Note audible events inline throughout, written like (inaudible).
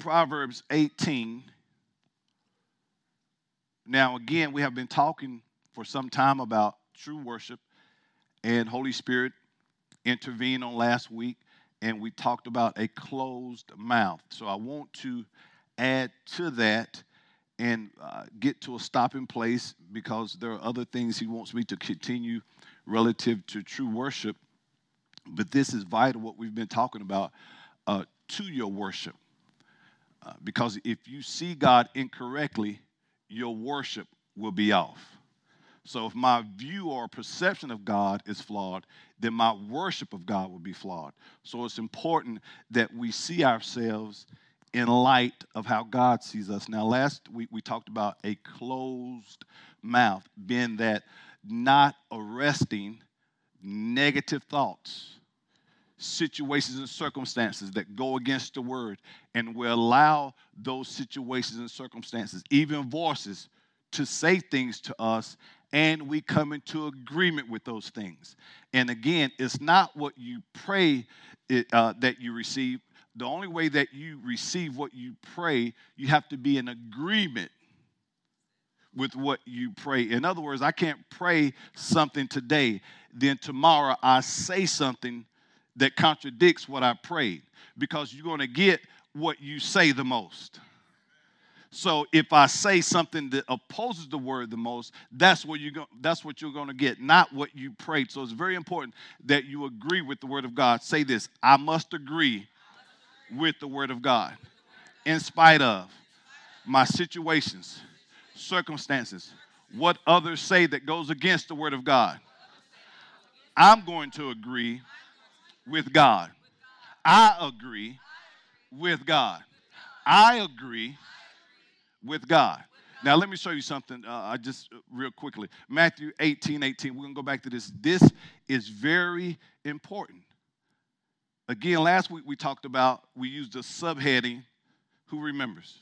Proverbs 18. Now, again, we have been talking for some time about true worship, and Holy Spirit intervened on last week, and we talked about a closed mouth. So I want to add to that and uh, get to a stopping place because there are other things he wants me to continue relative to true worship. But this is vital, what we've been talking about, uh, to your worship. Because if you see God incorrectly, your worship will be off. So if my view or perception of God is flawed, then my worship of God will be flawed. So it's important that we see ourselves in light of how God sees us. Now, last week we talked about a closed mouth, being that not arresting negative thoughts, situations and circumstances that go against the word, and we allow those situations and circumstances, even voices, to say things to us, and we come into agreement with those things. And again, it's not what you pray it, uh, that you receive. The only way that you receive what you pray, you have to be in agreement with what you pray. In other words, I can't pray something today, then tomorrow I say something that contradicts what I prayed because you're going to get what you say the most. So if I say something that opposes the word the most, that's what you go, that's what you're going to get, not what you prayed. So it's very important that you agree with the word of God. Say this, I must agree with the word of God in spite of my situations, circumstances, what others say that goes against the word of God. I'm going to agree with God. I agree with God. I agree with God. Now, let me show you something. Uh, I just uh, real quickly. Matthew 18 18. We're going to go back to this. This is very important. Again, last week we talked about, we used a subheading. Who remembers?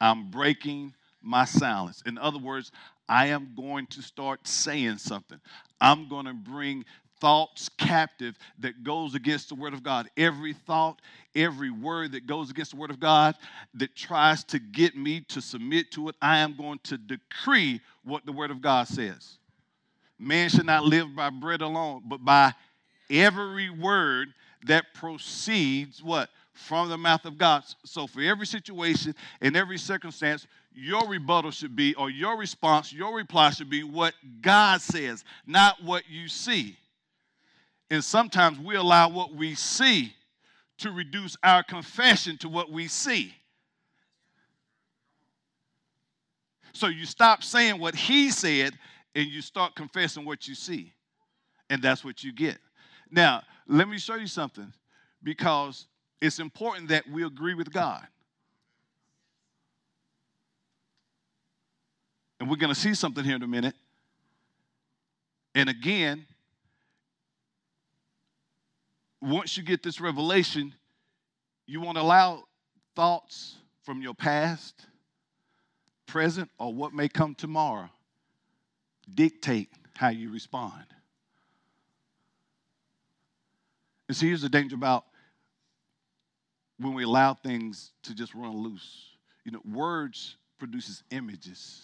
I'm breaking my silence. In other words, I am going to start saying something. I'm going to bring thoughts captive that goes against the word of God. Every thought, every word that goes against the word of God that tries to get me to submit to it, I am going to decree what the word of God says. Man should not live by bread alone, but by every word that proceeds what? From the mouth of God. So for every situation and every circumstance, your rebuttal should be, or your response, your reply should be what God says, not what you see. And sometimes we allow what we see to reduce our confession to what we see. So you stop saying what he said and you start confessing what you see. And that's what you get. Now, let me show you something because it's important that we agree with God. And we're going to see something here in a minute. And again, once you get this revelation, you won't allow thoughts from your past, present, or what may come tomorrow dictate how you respond. And see, here's the danger about when we allow things to just run loose. You know, words produces images.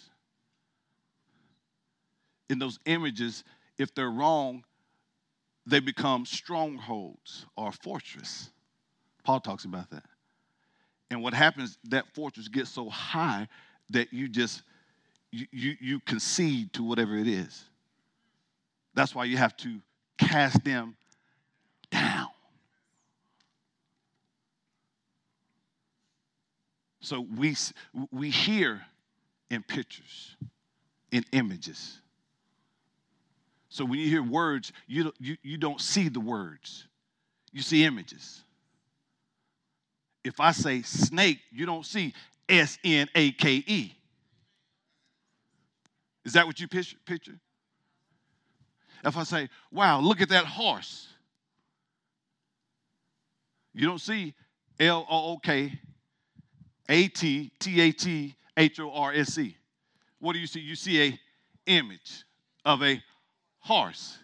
In those images, if they're wrong, they become strongholds or fortress. Paul talks about that. And what happens, that fortress gets so high that you just you, you, you concede to whatever it is. That's why you have to cast them down. So we, we hear in pictures, in images. So when you hear words, you, you, you don't see the words, you see images. If I say snake, you don't see S N A K E. Is that what you picture? If I say, wow, look at that horse, you don't see L O O K A T T A T H O R S E. What do you see? You see a image of a horse.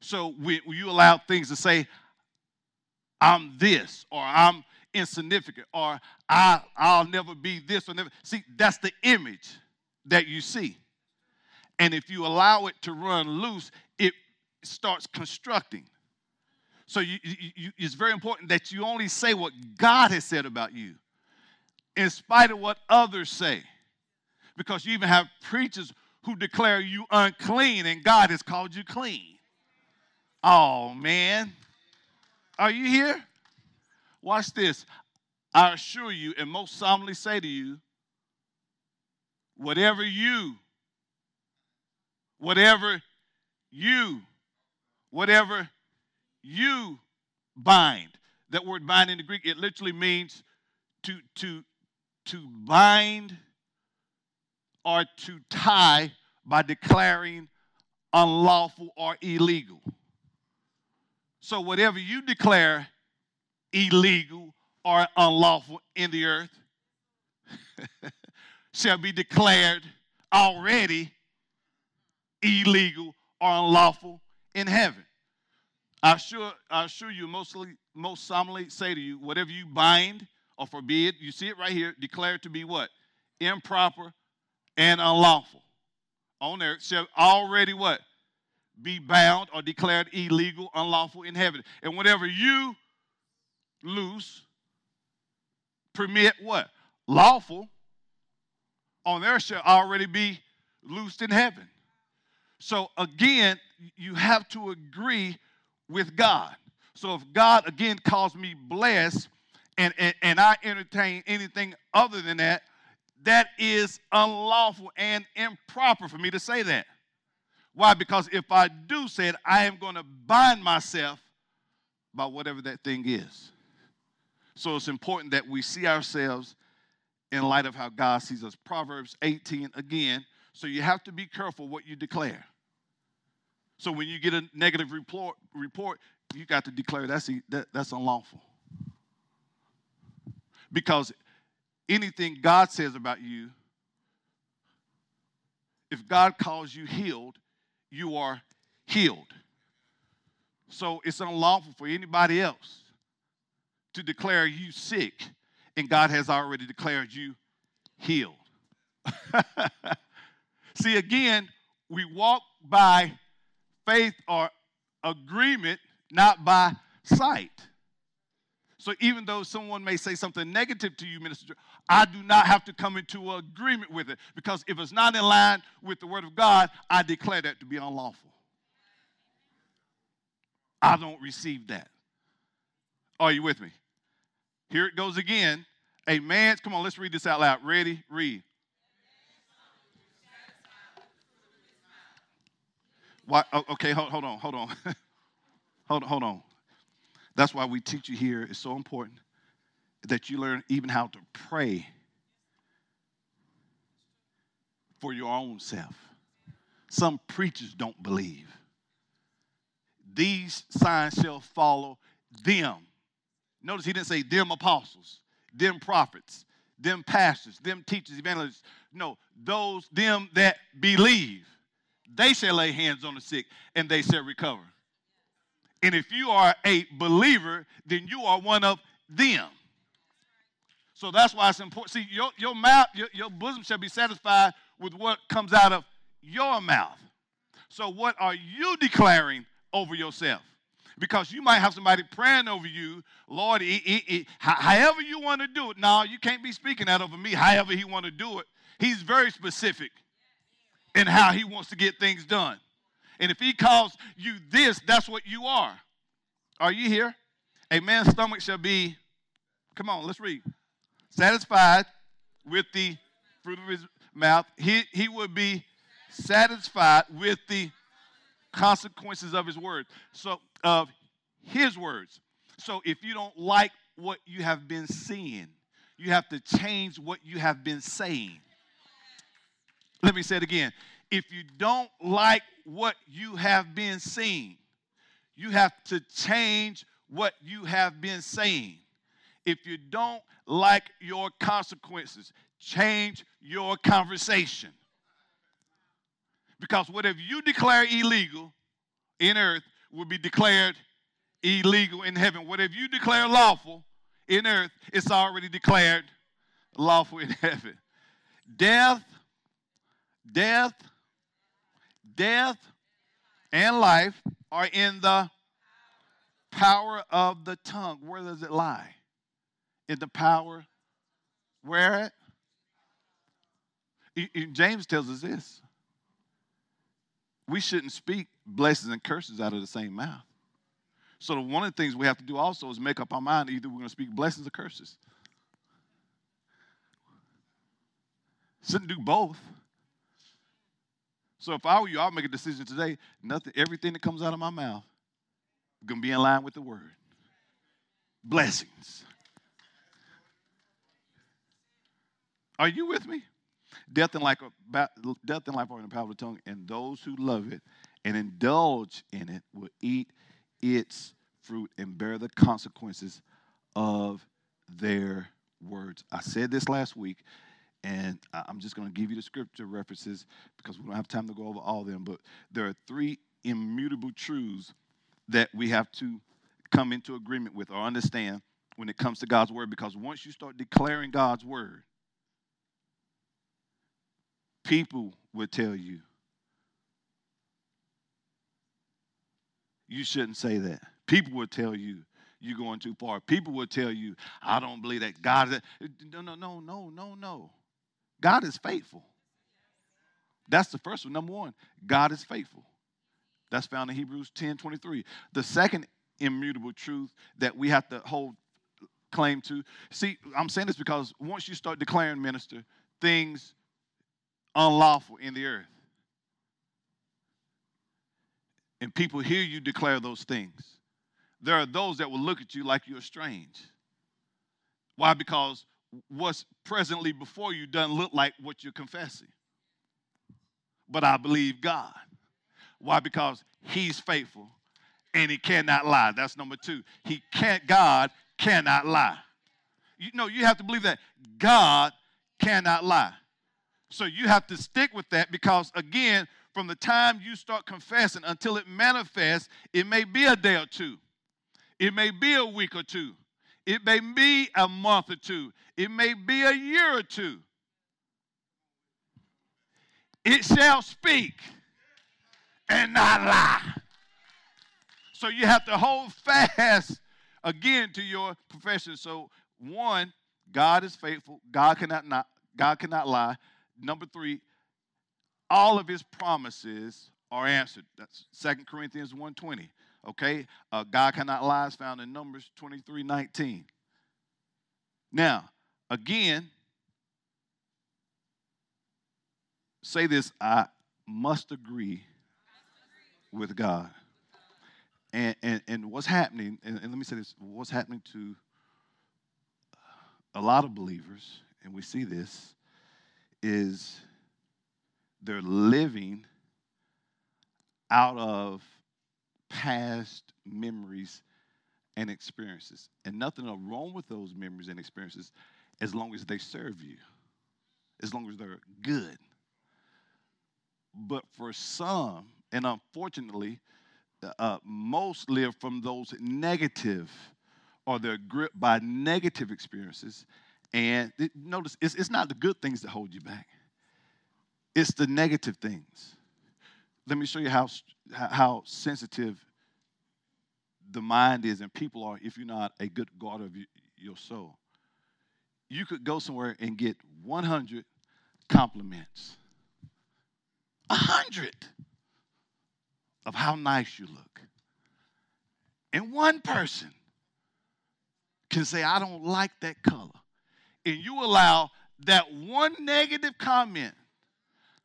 So when you allow things to say, I'm this or I'm insignificant or I, I'll never be this or never. See, that's the image that you see. And if you allow it to run loose, it starts constructing. So you, you, it's very important that you only say what God has said about you, in spite of what others say. Because you even have preachers who declare you unclean and God has called you clean. Oh, man. Are you here? Watch this. I assure you and most solemnly say to you, whatever you, whatever you, whatever you bind. That word bind in the Greek, it literally means to, to, to bind or to tie by declaring unlawful or illegal. So, whatever you declare illegal or unlawful in the earth (laughs) shall be declared already illegal or unlawful in heaven. I assure, I assure you, mostly, most solemnly say to you, whatever you bind or forbid, you see it right here, declared to be what? Improper and unlawful. On earth shall already what? Be bound or declared illegal, unlawful in heaven. And whatever you loose, permit what? Lawful on earth shall already be loosed in heaven. So again, you have to agree with God. So if God again calls me blessed and, and, and I entertain anything other than that, that is unlawful and improper for me to say that. Why? Because if I do say it, I am going to bind myself by whatever that thing is. So it's important that we see ourselves in light of how God sees us. Proverbs 18 again. So you have to be careful what you declare. So when you get a negative report, report you got to declare that's, that, that's unlawful. Because anything God says about you, if God calls you healed, you are healed. So it's unlawful for anybody else to declare you sick, and God has already declared you healed. (laughs) See, again, we walk by faith or agreement, not by sight. So even though someone may say something negative to you, Minister, I do not have to come into agreement with it because if it's not in line with the Word of God, I declare that to be unlawful. I don't receive that. Are you with me? Here it goes again. A man's, come on, let's read this out loud. Ready? Read. Why, oh, okay, hold, hold on, hold on. (laughs) hold on, hold on. That's why we teach you here. It's so important that you learn even how to pray for your own self. Some preachers don't believe. These signs shall follow them. Notice he didn't say them apostles, them prophets, them pastors, them teachers, evangelists. No, those, them that believe they shall lay hands on the sick and they shall recover. And if you are a believer, then you are one of them. So that's why it's important. See, your, your mouth, your, your bosom shall be satisfied with what comes out of your mouth. So, what are you declaring over yourself? Because you might have somebody praying over you, Lord, he, he, he, however you want to do it. No, you can't be speaking that over me, however he want to do it. He's very specific in how he wants to get things done. And if he calls you this, that's what you are. Are you here? A man's stomach shall be, come on, let's read. Satisfied with the fruit of his mouth. He, he would be satisfied with the consequences of his words. So, of his words. So, if you don't like what you have been seeing, you have to change what you have been saying. Let me say it again. If you don't like what you have been seeing, you have to change what you have been saying. If you don't like your consequences, change your conversation. Because whatever you declare illegal in earth will be declared illegal in heaven. Whatever you declare lawful in earth, it's already declared lawful in (laughs) heaven. Death, death, death, and life are in the power of the tongue. Where does it lie? In the power, Wear it? James tells us this. We shouldn't speak blessings and curses out of the same mouth. So one of the things we have to do also is make up our mind either we're going to speak blessings or curses. Shouldn't do both. So if I were you, I'll make a decision today. Nothing, everything that comes out of my mouth going to be in line with the word. Blessings. Are you with me? Death and life, death and life are in the power of the tongue, and those who love it and indulge in it will eat its fruit and bear the consequences of their words. I said this last week, and I'm just going to give you the scripture references because we don't have time to go over all of them. But there are three immutable truths that we have to come into agreement with or understand when it comes to God's word because once you start declaring God's word, people will tell you you shouldn't say that. People will tell you you're going too far. People will tell you, I don't believe that God is. No, no, no, no, no, no. God is faithful. That's the first one. Number one, God is faithful. That's found in Hebrews 10 23. The second immutable truth that we have to hold claim to. See, I'm saying this because once you start declaring, minister, things unlawful in the earth, and people hear you declare those things, there are those that will look at you like you're strange. Why? Because what's presently before you doesn't look like what you're confessing. But I believe God. Why? Because He's faithful and He cannot lie. That's number two. He can't, God cannot lie. You know, you have to believe that God cannot lie. So you have to stick with that because, again, from the time you start confessing until it manifests, it may be a day or two, it may be a week or two, it may be a month or two, it may be a year or two. It shall speak and not lie. So you have to hold fast again to your profession. So one, God is faithful. God cannot not, God cannot lie. Number three, all of his promises are answered. That's Second Corinthians 1.20. Okay? Uh, God cannot lie is found in Numbers 23, 19. Now, again, say this I must agree with God. And, and, and what's happening, and, and let me say this what's happening to a lot of believers, and we see this, is they're living out of past memories and experiences. And nothing wrong with those memories and experiences as long as they serve you, as long as they're good. But for some, and unfortunately, uh, most live from those negative or they're gripped by negative experiences. And notice, it's, it's not the good things that hold you back, it's the negative things. Let me show you how, how sensitive the mind is and people are if you're not a good guard of your soul. You could go somewhere and get 100 compliments. A hundred of how nice you look. And one person can say, I don't like that color. And you allow that one negative comment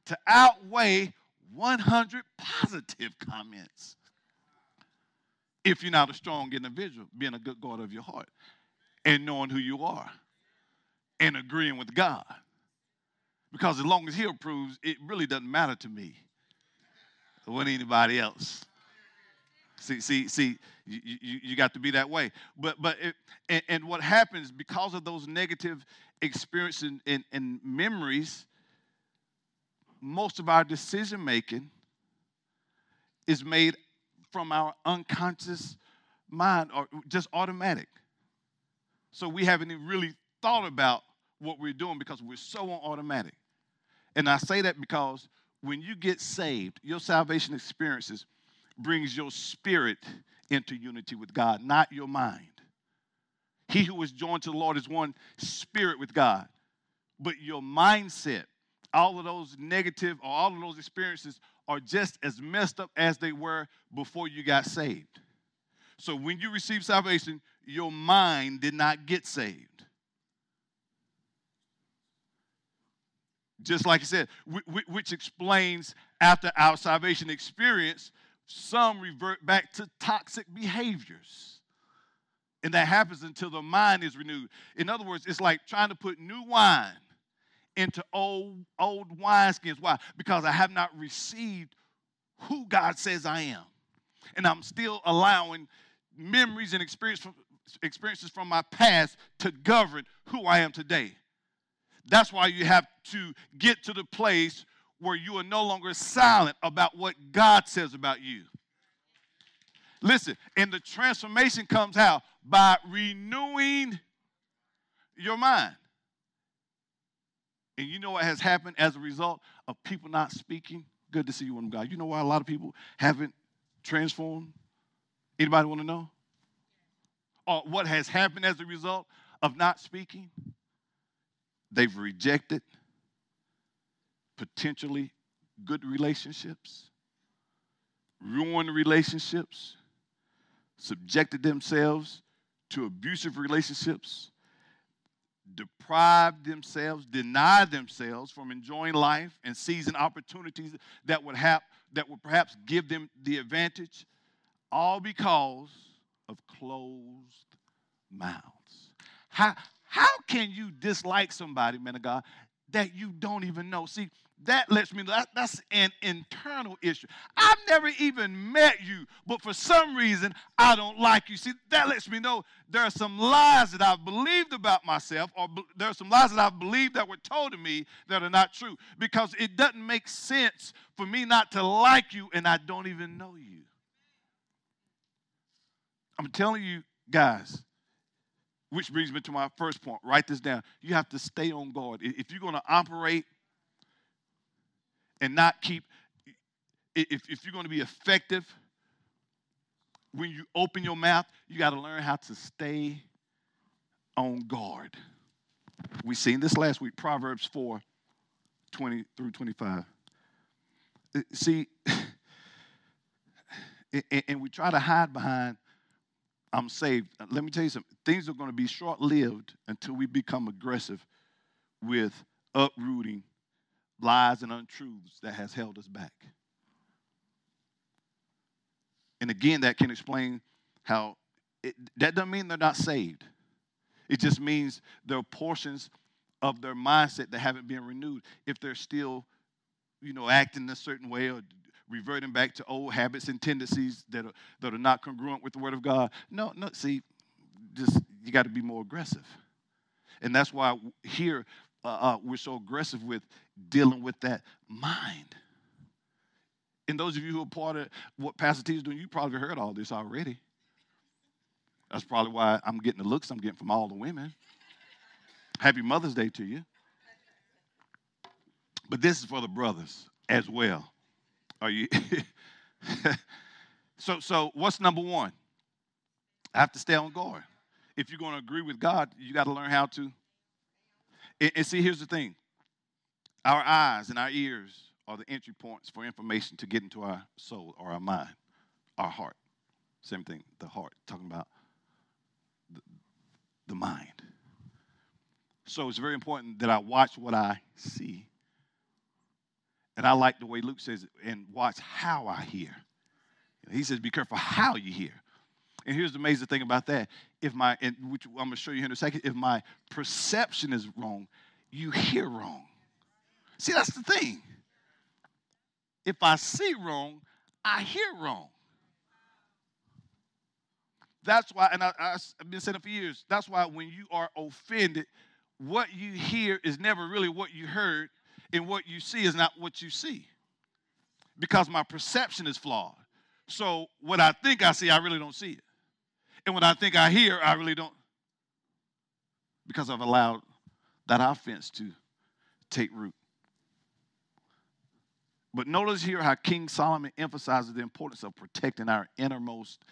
to outweigh 100 positive comments. If you're not a strong individual, being a good guard of your heart and knowing who you are and agreeing with God. Because as long as He approves, it really doesn't matter to me what anybody else. See, see, see, you, you, you, got to be that way. But but it, and, and, what happens because of those negative experiences and, and, and memories, most of our decision making is made from our unconscious mind or just automatic. So we haven't even really thought about what we're doing because we're so on automatic. And I say that because when you get saved, your salvation experiences brings your spirit into unity with God, not your mind. He who is joined to the Lord is one spirit with God. But your mindset, all of those negative or all of those experiences are just as messed up as they were before you got saved. So when you receive salvation, your mind did not get saved. Just like I said, which explains after our salvation experience, some revert back to toxic behaviors. And that happens until the mind is renewed. In other words, it's like trying to put new wine into old old wineskins. Why? Because I have not received who God says I am. And I'm still allowing memories and experience from, experiences from my past to govern who I am today. That's why you have to get to the place where you are no longer silent about what God says about you. Listen, and the transformation comes how? By renewing your mind. And you know what has happened as a result of people not speaking? Good to see you, one God. You know why a lot of people haven't transformed? Anybody want to know? Or what has happened as a result of not speaking? They've rejected potentially good relationships, ruined relationships, subjected themselves to abusive relationships, deprived themselves, denied themselves from enjoying life and seizing opportunities that would have that would perhaps give them the advantage, all because of closed mouths. How, how can you dislike somebody, man of God, that you don't even know? See, that lets me know that, that's an internal issue. I've never even met you, but for some reason I don't like you. See, that lets me know there are some lies that I've believed about myself, or be, there are some lies that I've believed that were told to me that are not true. Because it doesn't make sense for me not to like you and I don't even know you. I'm telling you, guys, which brings me to my first point. Write this down. You have to stay on guard. If you're going to operate and not keep, if, if you're going to be effective, when you open your mouth, you got to learn how to stay on guard. We seen this last week, Proverbs 4 20 through 25. Uh, see, (laughs) and we try to hide behind I'm saved. Uh, let me tell you something. Things are going to be short lived until we become aggressive with uprooting lies and untruths that has held us back. And again, that can explain how it, that doesn't mean they're not saved. It just means there are portions of their mindset that haven't been renewed. If they're still, you know, acting a certain way or reverting back to old habits and tendencies that are, that are not congruent with the Word of God. No, no, see, just you got to be more aggressive. And that's why here uh, uh, we're so aggressive with dealing with that mind. And those of you who are part of what Pastor T is doing, you probably heard all this already. That's probably why I'm getting the looks I'm getting from all the women. Happy Mother's Day to you. But this is for the brothers as well. Are you? (laughs) so, so what's number one? I have to stay on guard. If you're going to agree with God, you got to learn how to. And, and see, here's the thing our eyes and our ears are the entry points for information to get into our soul or our mind, our heart. Same thing, the heart, talking about the, the mind. So it's very important that I watch what I see and I like the way Luke says, and watch how I hear. He says, be careful how you hear. And here's the amazing thing about that. If my, which I'm going to show you here in a second, if my perception is wrong, you hear wrong. See, that's the thing. If I see wrong, I hear wrong. That's why, and I, have been saying it for years, that's why when you are offended, what you hear is never really what you heard and what you see is not what you see because my perception is flawed. So what I think I see, I really don't see it. And what I think I hear, I really don't. Because I've allowed that offense to take root. But notice here how King Solomon emphasizes the importance of protecting our innermost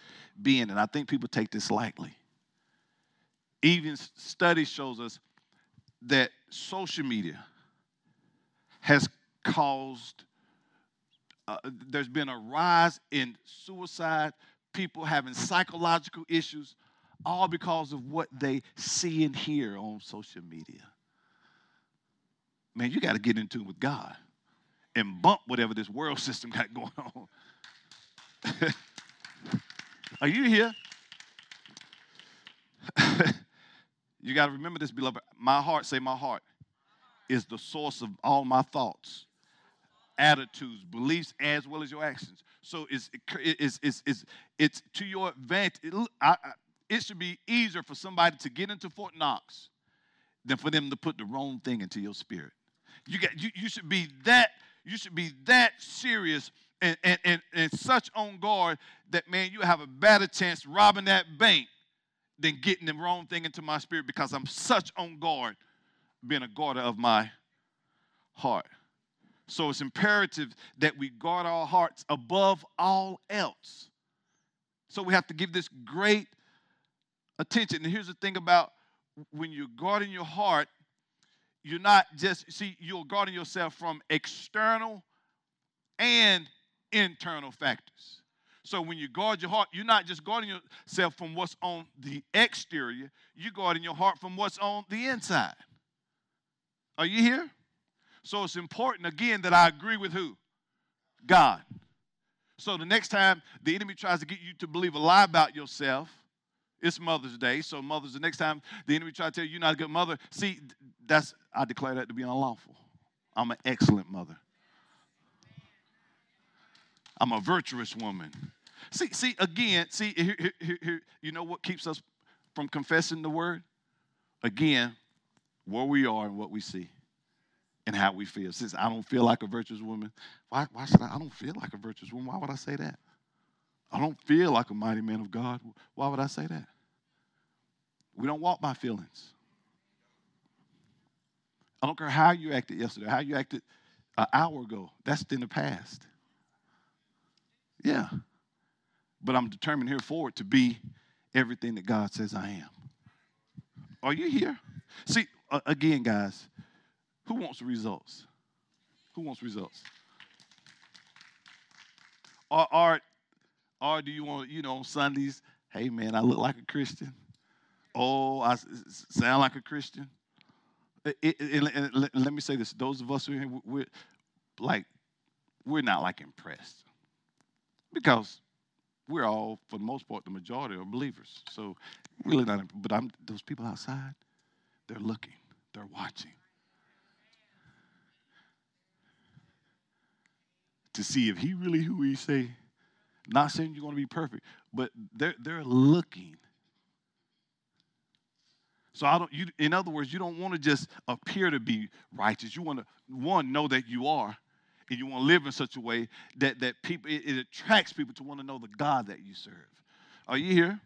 being. And I think people take this lightly. Even study shows us that social media has caused, uh, there's been a rise in suicide, people having psychological issues, all because of what they see and hear on social media. Man, you got to get in tune with God and bump whatever this world (laughs) system got going on. (laughs) Are you here? (laughs) you got to remember this, beloved. My heart, say, my heart is the source of all my thoughts, attitudes, beliefs, as well as your actions. So it's, it's, it's, it's, it's to your advantage. It, I, it should be easier for somebody to get into Fort Knox than for them to put the wrong thing into your spirit. You, got, you, you should be that you should be that serious and, and, and, and such on guard that, man, you have a better chance robbing that bank than getting the wrong thing into my spirit because I'm such on guard being a guarder of my heart. So it's imperative that we guard our hearts above all else. So we have to give this great attention. And here's the thing about when you're guarding your heart, you're not just, see, you're guarding yourself from external and internal factors. So when you guard your heart, you're not just guarding yourself from what's on the exterior, you're guarding your heart from what's on the inside. Are you here? So it's important, again, that I agree with who? God. So the next time the enemy tries to get you to believe a lie about yourself, it's Mother's Day. So, mothers, the next time the enemy try to tell you you're not a good mother, see, that's I declare that to be unlawful. I'm an excellent mother. I'm a virtuous woman. See, see, again, see, here, here, here, you know what keeps us from confessing the word? Again, where we are and what we see and how we feel. Since I don't feel like a virtuous woman, why, why should I? I don't feel like a virtuous woman. Why would I say that? I don't feel like a mighty man of God. Why would I say that? We don't walk by feelings. I don't care how you acted yesterday, how you acted an hour ago. That's in the past. Yeah. But I'm determined here forward to be everything that God says I am. Are you here? See, again, guys, who wants results? Who wants results? Or, or, or do you want, you know, on Sundays, hey man, I look like a Christian. Oh, I sound like a Christian. It, it, it, let me say this: those of us who are here, we're like, we're not like impressed because we're all, for the most part, the majority are believers. So really not. But I'm those people outside. They're looking. They're watching. To see if he really who he say. Not saying you're going to be perfect, but they're they're looking so I don't you in other words, you don't want to just appear to be righteous. You want to one know that you are and you want to live in such a way that that people it, it attracts people to want to know the God that you serve. Are you here?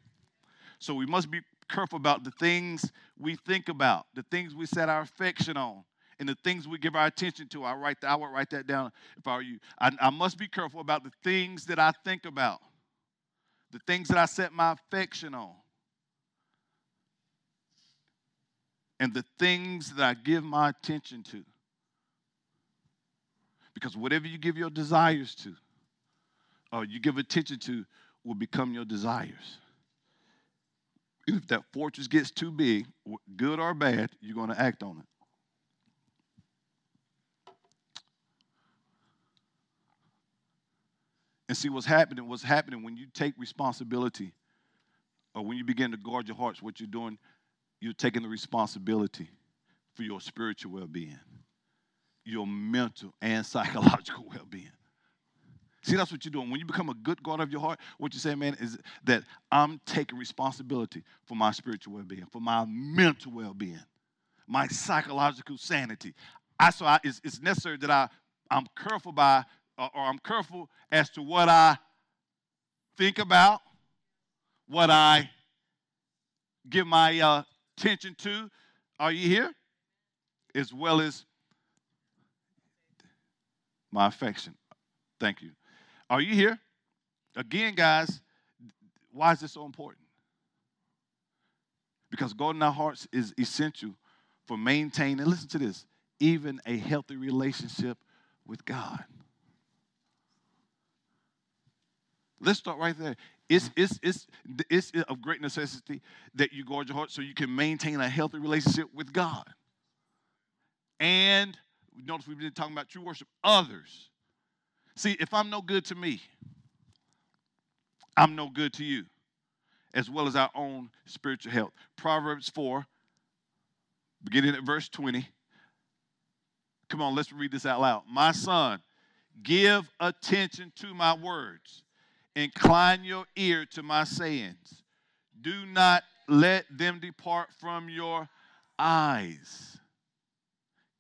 So we must be careful about the things we think about, the things we set our affection on, and the things we give our attention to. I write that, I would write that down if I were you. I, I must be careful about the things that I think about, the things that I set my affection on. and the things that I give my attention to. Because whatever you give your desires to, or you give attention to, will become your desires. If that fortress gets too big, good or bad, you're going to act on it. And see what's happening, what's happening when you take responsibility or when you begin to guard your hearts, what you're doing, you're taking the responsibility for your spiritual well being, your mental and (laughs) psychological well being. See, that's what you're doing. When you become a good guard of your heart, what you're saying, man, is that I'm taking responsibility for my spiritual well being, for my mental well being, my psychological sanity. I, so I, it's, it's necessary that I, I'm careful by, or, I'm careful as to what I think about, what I give my uh, attention to. Are you here? As well as my affection. Thank you. Are you here? Again, guys, why is this so important? Because guarding our hearts is essential for maintaining, listen to this, even a healthy relationship with God. Let's start right there. It's, mm. it's, it's, it's of great necessity that you guard your heart so you can maintain a healthy relationship with God. And notice we've been talking about true worship, others. See, if I'm no good to me, I'm no good to you, as well as our own spiritual health. Proverbs 4, beginning at verse 20. Come on, let's read this out loud. My son, give attention to my words, incline your ear to my sayings. Do not let them depart from your eyes.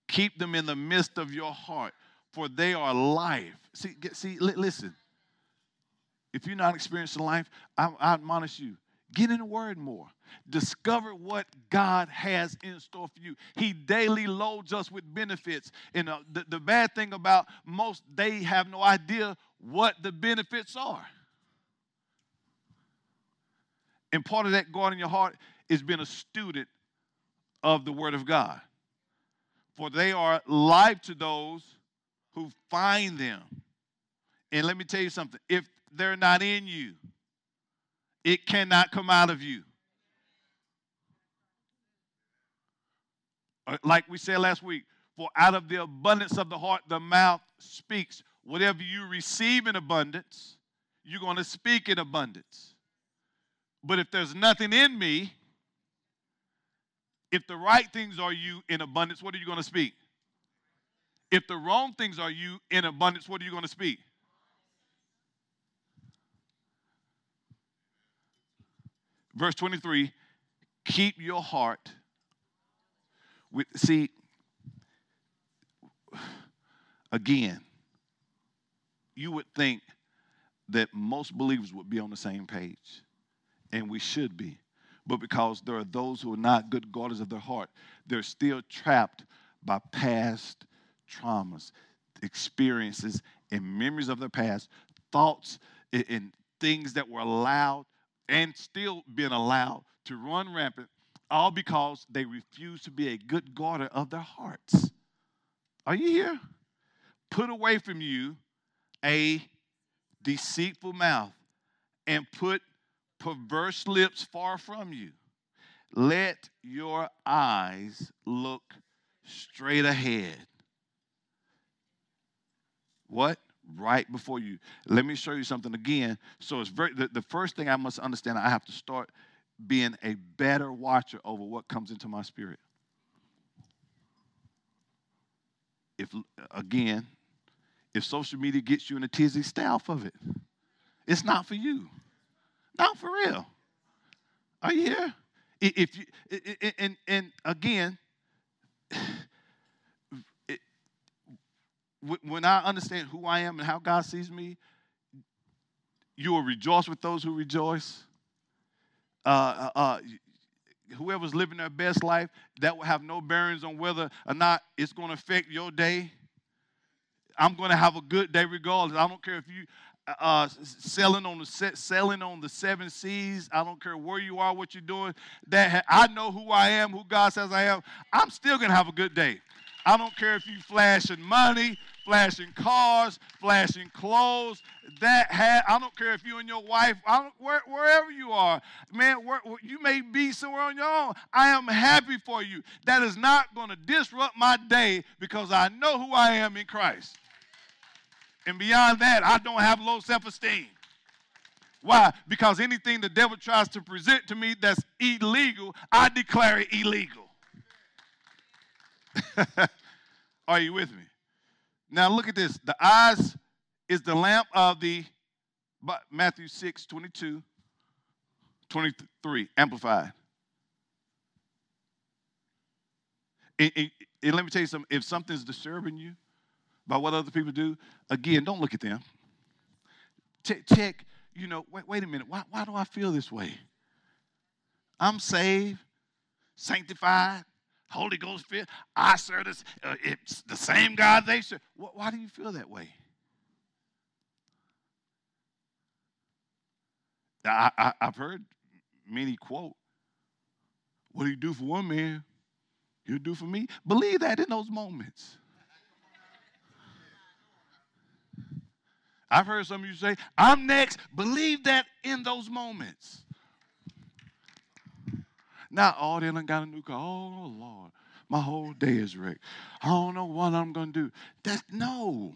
Keep them in the midst of your heart, for they are life. See, see, listen. If you're not experiencing life, I, I admonish you Get in the Word more. Discover what God has in store for you. He daily loads us with benefits. And uh, the, the bad thing about most, they have no idea what the benefits are. And part of that guarding your heart is being a student of the Word of God. For they are life to those who find them. And let me tell you something if they're not in you, it cannot come out of you. Uh, like we said last week, for out of the abundance of the heart, the mouth speaks. Whatever you receive in abundance, you're going to speak in abundance. But if there's nothing in me, if the right things are you in abundance, what are you going to speak? If the wrong things are you in abundance, what are you going to speak? Verse 23 keep your heart with, see, again, you would think that most believers would be on the same page, and we should be. But because there are those who are not good guardians of their heart, they're still trapped by past traumas, experiences, and memories of their past, thoughts and things that were allowed and still being allowed to run rampant, all because they refuse to be a good guarder of their hearts. Are you here? Put away from you a deceitful mouth and put perverse lips far from you. Let your eyes look straight ahead. What? right before you. Let me show you something again. So it's very the, the first thing I must understand, I have to start being a better watcher over what comes into my spirit. If again, if social media gets you in a tizzy, stay off of it. It's not for you. Not for real. Are you here? If you and and again, (sighs) when I understand who I am and how God sees me, you will rejoice with those who rejoice. Uh, uh, uh, whoever's living their best life, that will have no bearings on whether or not it's going to affect your day. I'm going to have a good day regardless. I don't care if you uh, uh selling on the on the seven seas. I don't care where you are, what you're doing. That I know who I am, who God says I am. I'm still to have a good day. I don't care if you flashing money, flashing cars, flashing clothes. That hat, I don't care if you and your wife, where, wherever you are, man, where, you may be somewhere on your own. I am happy for you. That is not going to disrupt my day because I know who I am in Christ. And beyond that, I don't have low self esteem. Why? Because anything the devil tries to present to me that's illegal, I declare it illegal. (laughs) Are you with me? Now look at this. The eyes is the lamp of the Matthew 6, 22, 23, amplified. And, and, and, let me tell you something. If something's disturbing you by what other people do, again, don't look at them. Check, check you know, wait, wait a minute. Why, why do I feel this way? I'm saved, sanctified, Holy Ghost filled. I serve this, uh, it's the same God they serve. Why do you feel that way? I, I, I've heard many quote, What do you do for one man, you do for me. Believe that in those moments. I've heard some of you say, I'm next. Believe that in those moments. Now, all they done got a new car. Oh, Lord, my whole day is wrecked. I don't know what I'm going to do. That's, no,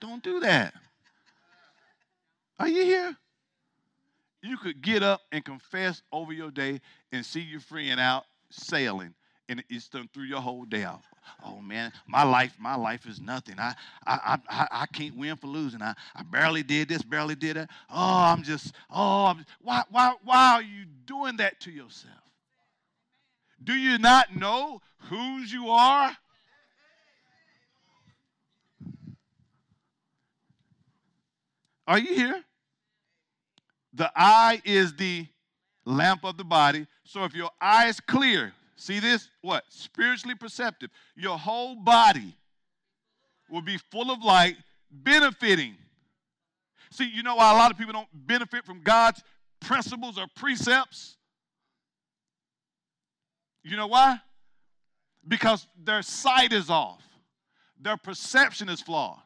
don't do that. Are you here? You could get up and confess over your day and see your friend out sailing and it's done through your whole day out. Oh man, my life, my life is nothing. I, I, I, I can't win for losing. I, I barely did this, barely did that. Oh, I'm just, oh, I'm, why, why, why are you doing that to yourself? Do you not know whose you are? Are you here? The eye is the lamp of the body. So if your eye is clear, See this? What? Spiritually perceptive. Your whole body will be full of light, benefiting. See, you know why a lot of people don't benefit from God's principles or precepts? You know why? Because their sight is off, their perception is flawed,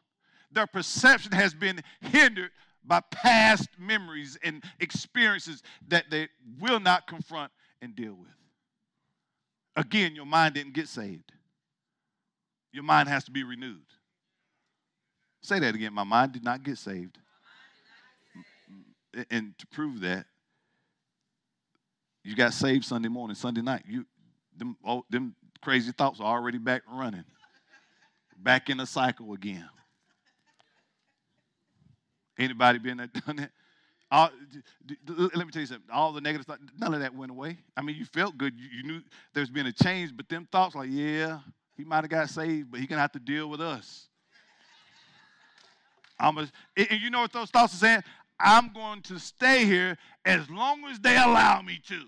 their perception has been hindered by past memories and experiences that they will not confront and deal with. Again, your mind didn't get saved. Your mind has to be renewed. Say that again. My mind did not get saved. And to prove that, you got saved Sunday morning, Sunday night. You them, oh, them crazy thoughts are already back running. Back in the cycle again. Anybody been there, done that? All, let me tell you something. All the negative thoughts, none of that went away. I mean, you felt good. You, you knew there's been a change, but them thoughts like, yeah, he might have got saved, but he gonna have to deal with us. I'm a, and you know what those thoughts are saying? I'm going to stay here as long as they allow me to.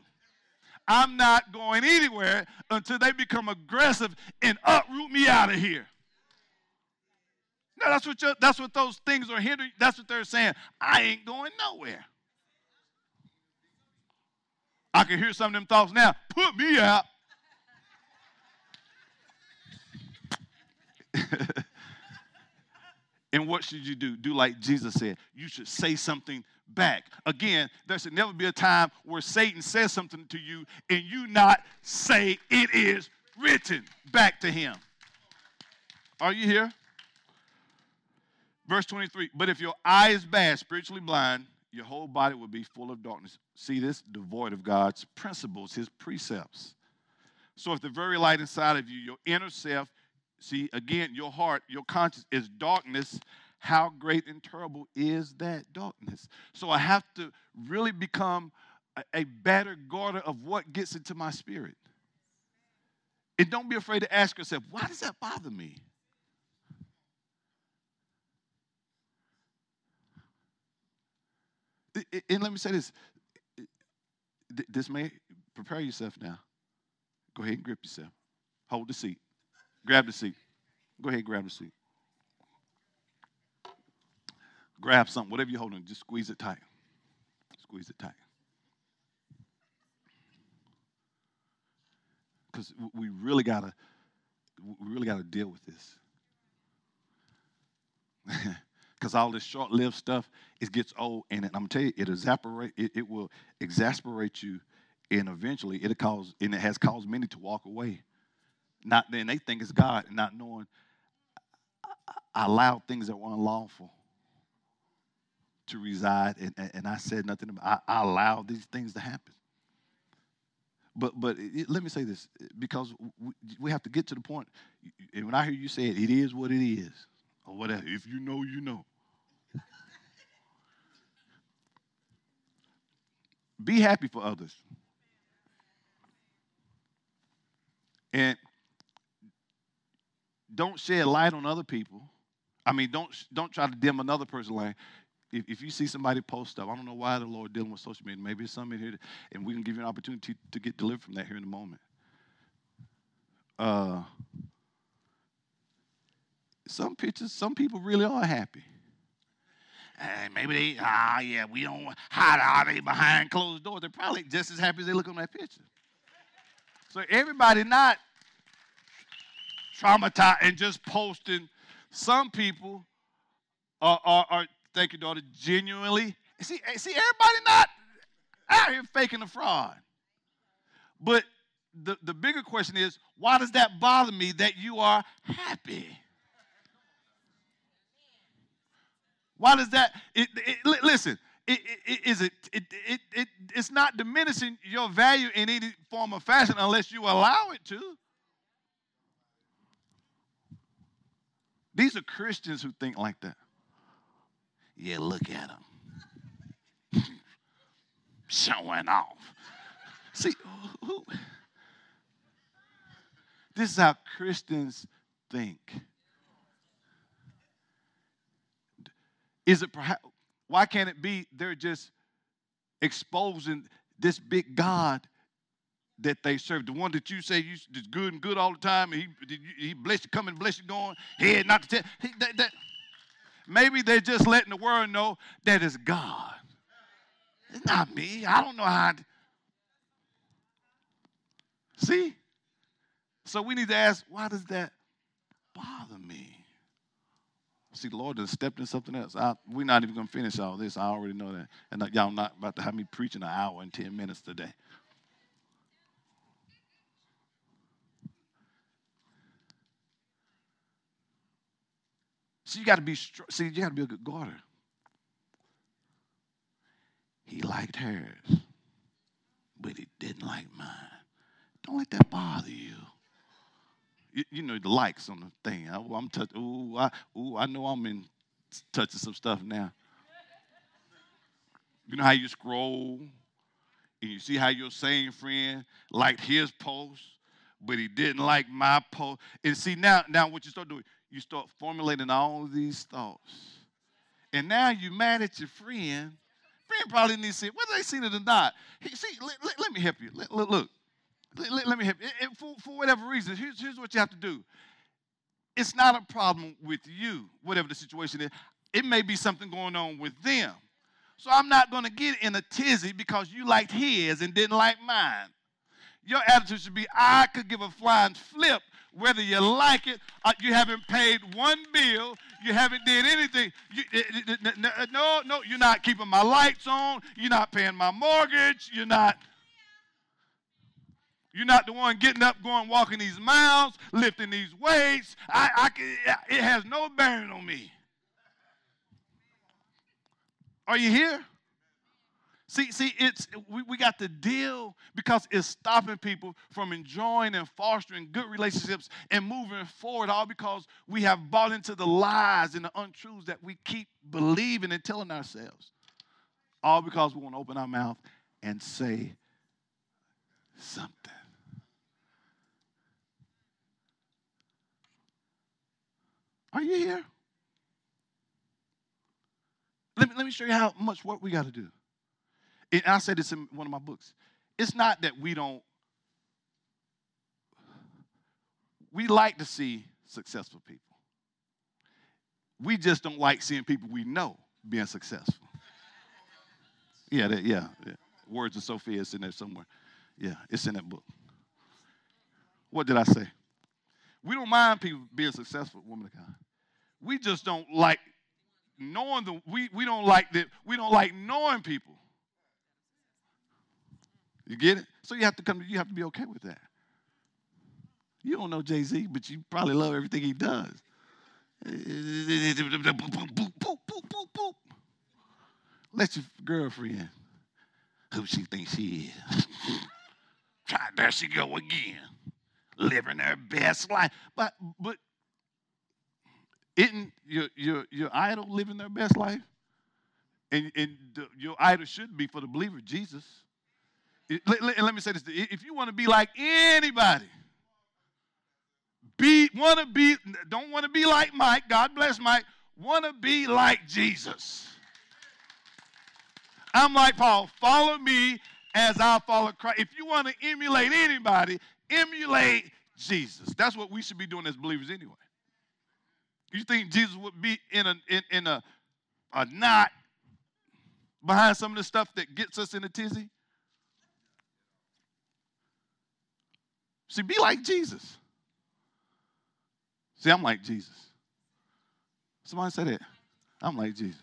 I'm not going anywhere until they become aggressive and uproot me out of here. No, that's what that's what those things are hindering. That's what they're saying. I ain't going nowhere. I can hear some of them thoughts now. Put me out. (laughs) and what should you do? Do like Jesus said. You should say something back. Again, there should never be a time where Satan says something to you and you not say it is written back to him. Are you here? Verse 23 But if your eye is bad, spiritually blind, your whole body will be full of darkness. See this? Devoid of God's principles, his precepts. So if the very light inside of you, your inner self, see, again, your heart, your conscience is darkness, how great and terrible is that darkness? So I have to really become a, a better guarder of what gets into my spirit. And don't be afraid to ask yourself, why does that bother me? And let me say this this may prepare yourself now. Go ahead and grip yourself. Hold the seat. Grab the seat. Go ahead and grab the seat. Grab something, whatever you're holding, just squeeze it tight. Squeeze it tight. Because we really gotta, we really gotta deal with this. (laughs) because all this short-lived stuff it gets old and I'm gonna tell you it evaporate it, it will exasperate you and eventually it'll cause and it has caused many to walk away. Not then they think it's God and not knowing I allowed things that were unlawful to reside and, and I said nothing about I, I allowed these things to happen. But but it, let me say this because we, we have to get to the point. And when I hear you say it, it is what it is, or whatever. If you know, you know. Be happy for others. And don't shed light on other people. I mean, don't don't try to dim another person's light. if, if you see somebody post stuff, I don't know why the Lord dealing with social media. Maybe it's something here, and we can give you an opportunity to get delivered from that here in a moment. Uh, some pictures, some people really are happy. And maybe they, ah, yeah, we don't, hide are they behind closed doors? They're probably just as happy as they look on that picture. So everybody not traumatized and just posting. Some people are, are, are thank you, daughter, genuinely. See, see, everybody not out here faking the fraud. But the, the bigger question is, why does that bother me that you are happy? Why does that? It, it, listen, it, it, is it, it, it, it, it's not diminishing your value in any form or fashion unless you allow it to. These are Christians who think like that. Yeah, look at them. (laughs) Showing off. See, who, this is how Christians think. Is it perhaps, why can't it be they're just exposing this big God that they serve? The one that you say you is good and good all the time, he, he bless you coming, bless you going, head not to tell. He, that, that, maybe they're just letting the world know that it's God. It's not me. I don't know how. To, see? So we need to ask, why does that bother me? See, the Lord has stepped in something else. I, we're not even going to finish all this. I already know that. And y'all not about to have me preaching an hour and 10 minutes today. So you got to be, see, you got to be a good guarder. He liked hers, but he didn't like mine. Don't let that bother you you, know, the likes on the thing. I, am touching, ooh, I, ooh, I know I'm in touching some stuff now. You know how you scroll and you see how your same friend liked his post, but he didn't like my post. And see now, now what you start doing, you start formulating all these thoughts. And now you're mad at your friend. Friend probably needs to see whether they seen it or not. He, see, let, let, let me help you. Look, look, let, let me help you. For, for whatever reason, here's, here's what you have to do. It's not a problem with you, whatever the situation is. It may be something going on with them. So I'm not going to get in a tizzy because you liked his and didn't like mine. Your attitude should be I could give a flying flip whether you like it or you haven't paid one bill, you haven't did anything. You, eh, eh, eh, no, no, you're not keeping my lights on, you're not paying my mortgage, you're not. You're not the one getting up, going, walking these miles, lifting these weights. I, I, it has no bearing on me. Are you here? See, see, it's we, we got to deal because it's stopping people from enjoying and fostering good relationships and moving forward, all because we have bought into the lies and the untruths that we keep believing and telling ourselves. All because we want to open our mouth and say something. Are you here? Let me, let me show you how much work we got to do. And I said this in one of my books. It's not that we don't, we like to see successful people. We just don't like seeing people we know being successful. Yeah, that, yeah, yeah. Words of Sophia is in there somewhere. Yeah, it's in that book. What did I say? We don't mind people being successful, woman of God. We just don't like knowing the we, we don't like that we don't like knowing people. You get it? So you have to come you have to be okay with that. You don't know Jay-Z, but you probably love everything he does. Let your girlfriend, who she thinks she is, try there she go again, living her best life. But but isn't your, your, your idol living their best life? And, and your idol should be for the believer, Jesus. Let, let, let, me say this. If you want to be like anybody, be want to be don't want to be like Mike. God bless Mike. Want to be like Jesus. I'm like Paul, follow me as I follow Christ. If you want to emulate anybody, emulate Jesus. That's what we should be doing as believers anyway. You think Jesus would be in a in, in a, a knot behind some of the stuff that gets us in a tizzy? See, be like Jesus. See, I'm like Jesus. Somebody said that. I'm like Jesus.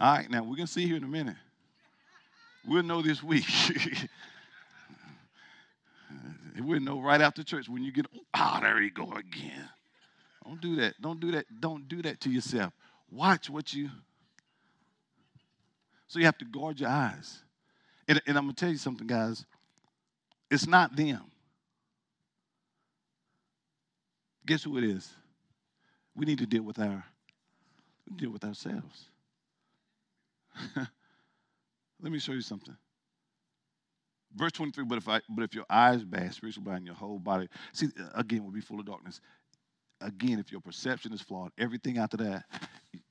All right, now we're going to see here in a minute. We'll know this week. (laughs) we'll know right after church when you get, oh, ah, there you go again. Don't do that. Don't do that. Don't do that to yourself. Watch what you. So you have to guard your eyes. And, and I'm going to tell you something, guys. It's not them. Guess who it is? We need to deal with our deal with ourselves. (laughs) Let me show you something. Verse 23, but if I but if your eyes are bad, spiritual blind, your whole body. See, uh, again, will be full of darkness. Again, if your perception is flawed, everything after that,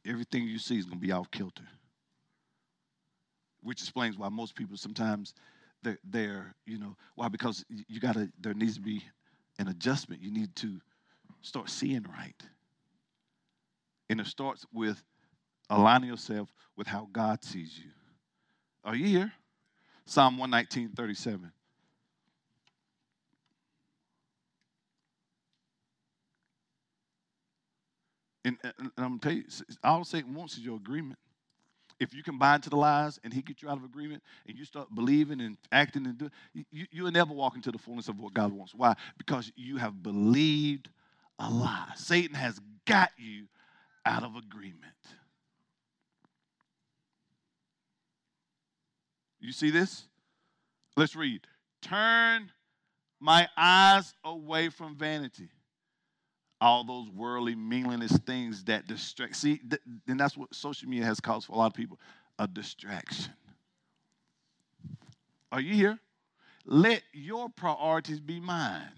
everything you see is gonna be off kilter. Which explains why most people sometimes they're, they're you know, why? Because you gotta there needs to be an adjustment. You need to start seeing right. And it starts with aligning yourself with how God sees you. Are you here? Psalm 119, 37. Uh, and, and, I'm tell you, all Satan wants is your agreement. If you can into the lies and he gets you out of agreement and you start believing and acting and doing, you, you'll never walk into the fullness of what God wants. Why? Because you have believed a lie. Satan has got you out of agreement. You see this? Let's read. Turn my eyes away from vanity. All those worldly, meaningless things that distract. See, th- and that's what social media has caused for a lot of people a distraction. Are you here? Let your priorities be mine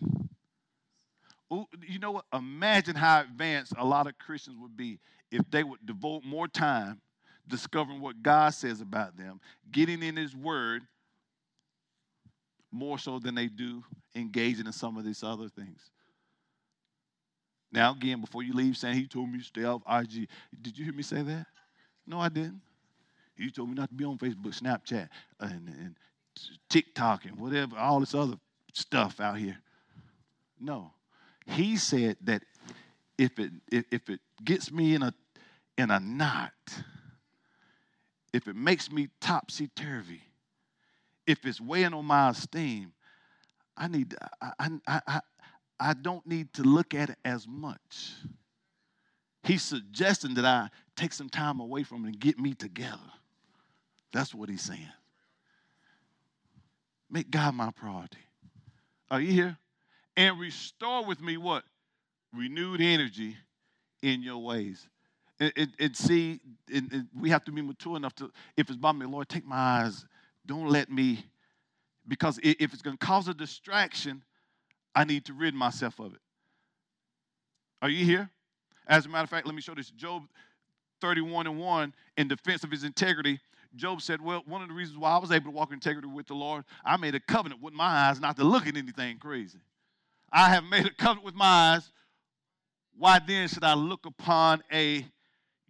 you know what? Imagine how advanced a lot of Christians would be if they would devote more time discovering what God says about them, getting in His Word, more so than they do engaging in some of these other things. Now, again, before you leave, saying He told me to stay off IG. Did you hear me say that? No, I didn't. He told me not to be on Facebook, Snapchat, and, and TikTok, and whatever, all this other stuff out here. No. He said that if it if, it gets me in a in a knot, if it makes me topsy turvy, if it's weighing on my esteem, I need I, I, I, I don't need to look at it as much. He's suggesting that I take some time away from it and get me together. That's what he's saying. Make God my priority. Are you here? and restore with me what? Renewed energy in your ways. And, and, and see, and, we have to be mature enough to, if it's by me, Lord, take my eyes. Don't let me, because if it's going to cause a distraction, I need to rid myself of it. Are you here? As a matter of fact, let me show this. Job 31 and 1, in defense of his integrity, Job said, Well, one of the reasons why I was able to walk in integrity with the Lord, I made a covenant with my eyes not to look at anything crazy. I have made a covenant with my eyes. Why then should I look upon a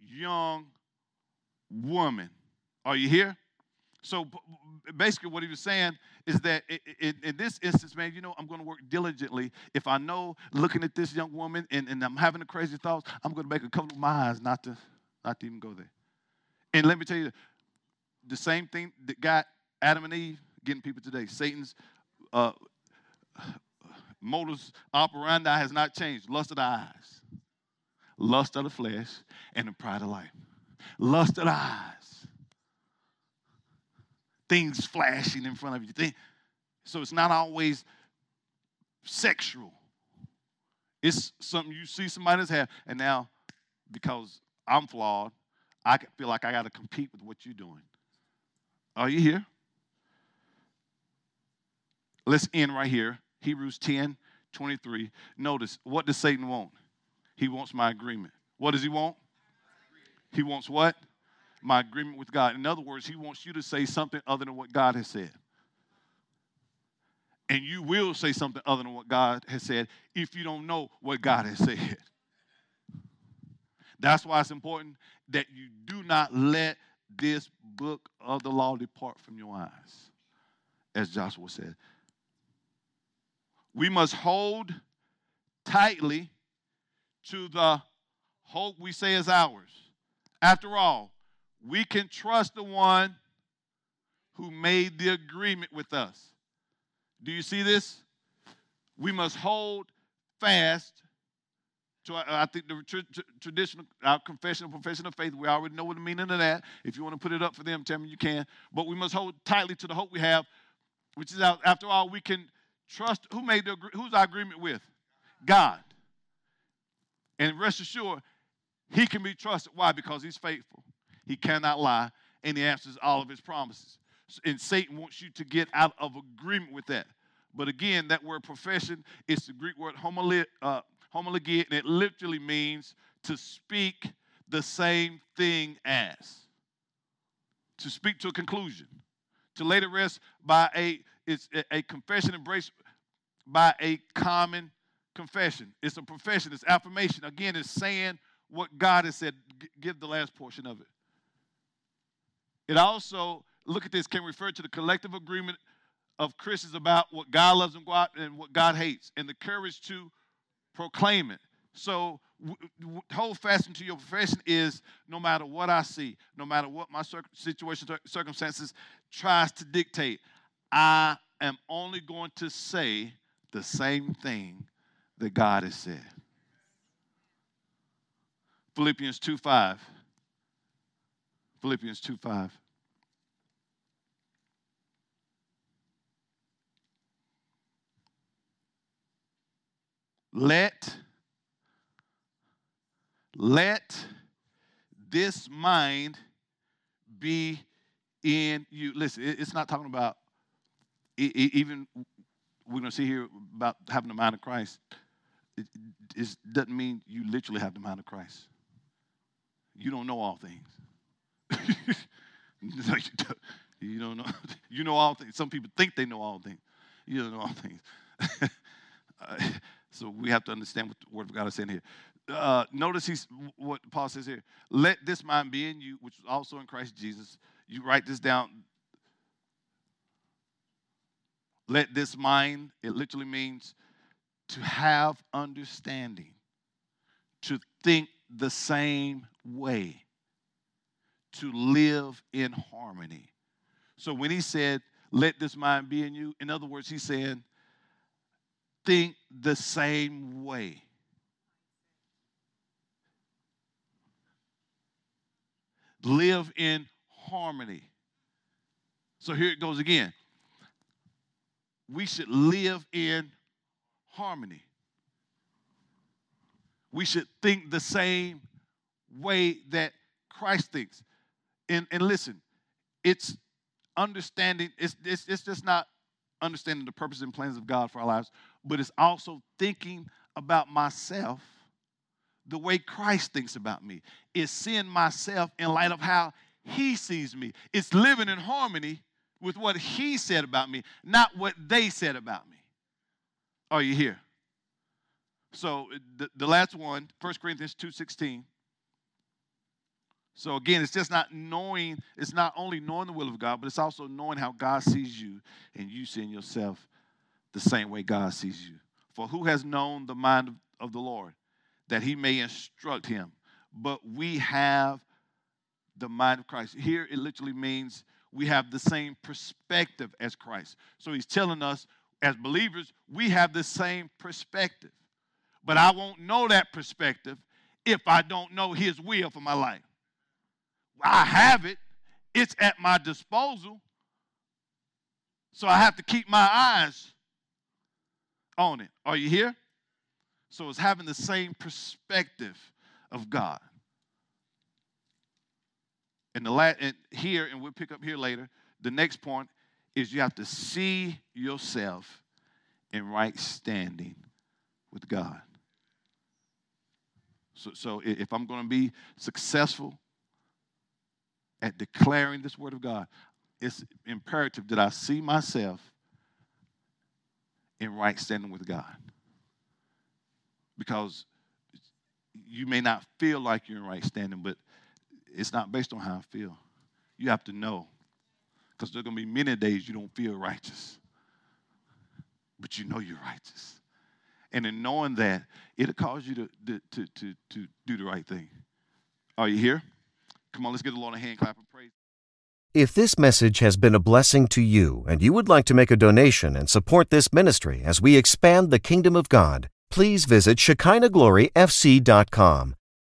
young woman? Are you here? So basically, what he was saying is that in this instance, man, you know, I'm going to work diligently. If I know looking at this young woman and, and I'm having the crazy thoughts, I'm going to make a couple of eyes not to, not to even go there. And let me tell you, the same thing that got Adam and Eve getting people today. Satan's uh, (sighs) modus operandi has not changed. Lust of the eyes, lust of the flesh, and the pride of life. Lust of the eyes. Things flashing in front of you. So it's not always sexual. It's something you see somebody else have, and now because I'm flawed, I feel like I got to compete with what you're doing. Are you here? Let's end right here. Hebrews 10 23. Notice, what does Satan want? He wants my agreement. What does he want? He wants what? my agreement with God. In other words, He wants you to say something other than what God has said. And you will say something other than what God has said if you don't know what God has said. That's why it's important that you do not let this book of the law depart from your eyes, as Joshua said. We must hold tightly to the hope we say is ours. After all, we can trust the one who made the agreement with us. Do you see this? We must hold fast to, uh, I think, the tra- tra- traditional, our confession, profession of faith. We already know what the meaning of that. If you want to put it up for them, tell me you can. But we must hold tightly to the hope we have, which is, after all, we can trust. Who made the, who's our agreement with? God. And rest assured, he can be trusted. Why? Because he's faithful. He cannot lie, and he answers all of his promises. And Satan wants you to get out of agreement with that. But again, that word profession is the Greek word homily, uh, and it literally means to speak the same thing as. To speak to a conclusion. To lay to rest by a, it's a confession embraced by a common confession. It's a profession, it's affirmation. Again, it's saying what God has said. G- give the last portion of it. It also, look at this, can refer to the collective agreement of Christians about what God loves and what God hates, and the courage to proclaim it. So, w- w- hold fast into your profession is no matter what I see, no matter what my cir- situation, circumstances tries to dictate, I am only going to say the same thing that God has said. Philippians 2 5. Philippians 2 5. Let, let this mind be in you. Listen, it's not talking about even we're going to see here about having the mind of Christ. It, doesn't mean you literally have the mind of Christ. You don't know all things. (laughs) you don't know. (laughs) You know all things. Some people think they know all things. You don't know all things. uh, (laughs) so we have to understand what the Word of God is saying here. Uh, notice he's what Paul says here. Let this mind be in you, which is also in Christ Jesus. You write this down. Let this mind, it literally means to have understanding, to think the same way, to live in harmony. So when he said, let this mind be in you, in other words, he's saying, think the same way. Live in harmony. So here it goes again. We should live in harmony. We should think the same way that Christ thinks. And, and listen, it's understanding, it's, it's, it's just not understanding the purpose and plans of God for our lives, but it's also thinking about myself the way Christ thinks about me. It's seeing myself in light of how He sees me. It's living in harmony with what He said about me, not what they said about me. Are you here? So the, the last one, 1 Corinthians 2.16. So again, it's just not knowing, it's not only knowing the will of God, but it's also knowing how God sees you and you seeing yourself the same way God sees you. For who has known the mind of the Lord that he may instruct him? But we have the mind of Christ. Here it literally means we have the same perspective as Christ. So he's telling us as believers, we have the same perspective. But I won't know that perspective if I don't know his will for my life. I have it, it's at my disposal. So I have to keep my eyes on it. Are you here? So it's having the same perspective of God. And the la- and here, and we'll pick up here later. The next point is you have to see yourself in right standing with God. So, so if I'm going to be successful at declaring this word of God, it's imperative that I see myself in right standing with God. Because you may not feel like you're in right standing, but it's not based on how I feel. You have to know. Because there are going to be many days you don't feel righteous, but you know you're righteous. And in knowing that, it'll cause you to, to, to, to, do the right thing. Are you here? Come on, let's give the Lord a hand clap of praise. If this message has been a blessing to you and you would like to make a donation and support this ministry as we expand the kingdom of God, please visit ShekinahGloryFC.com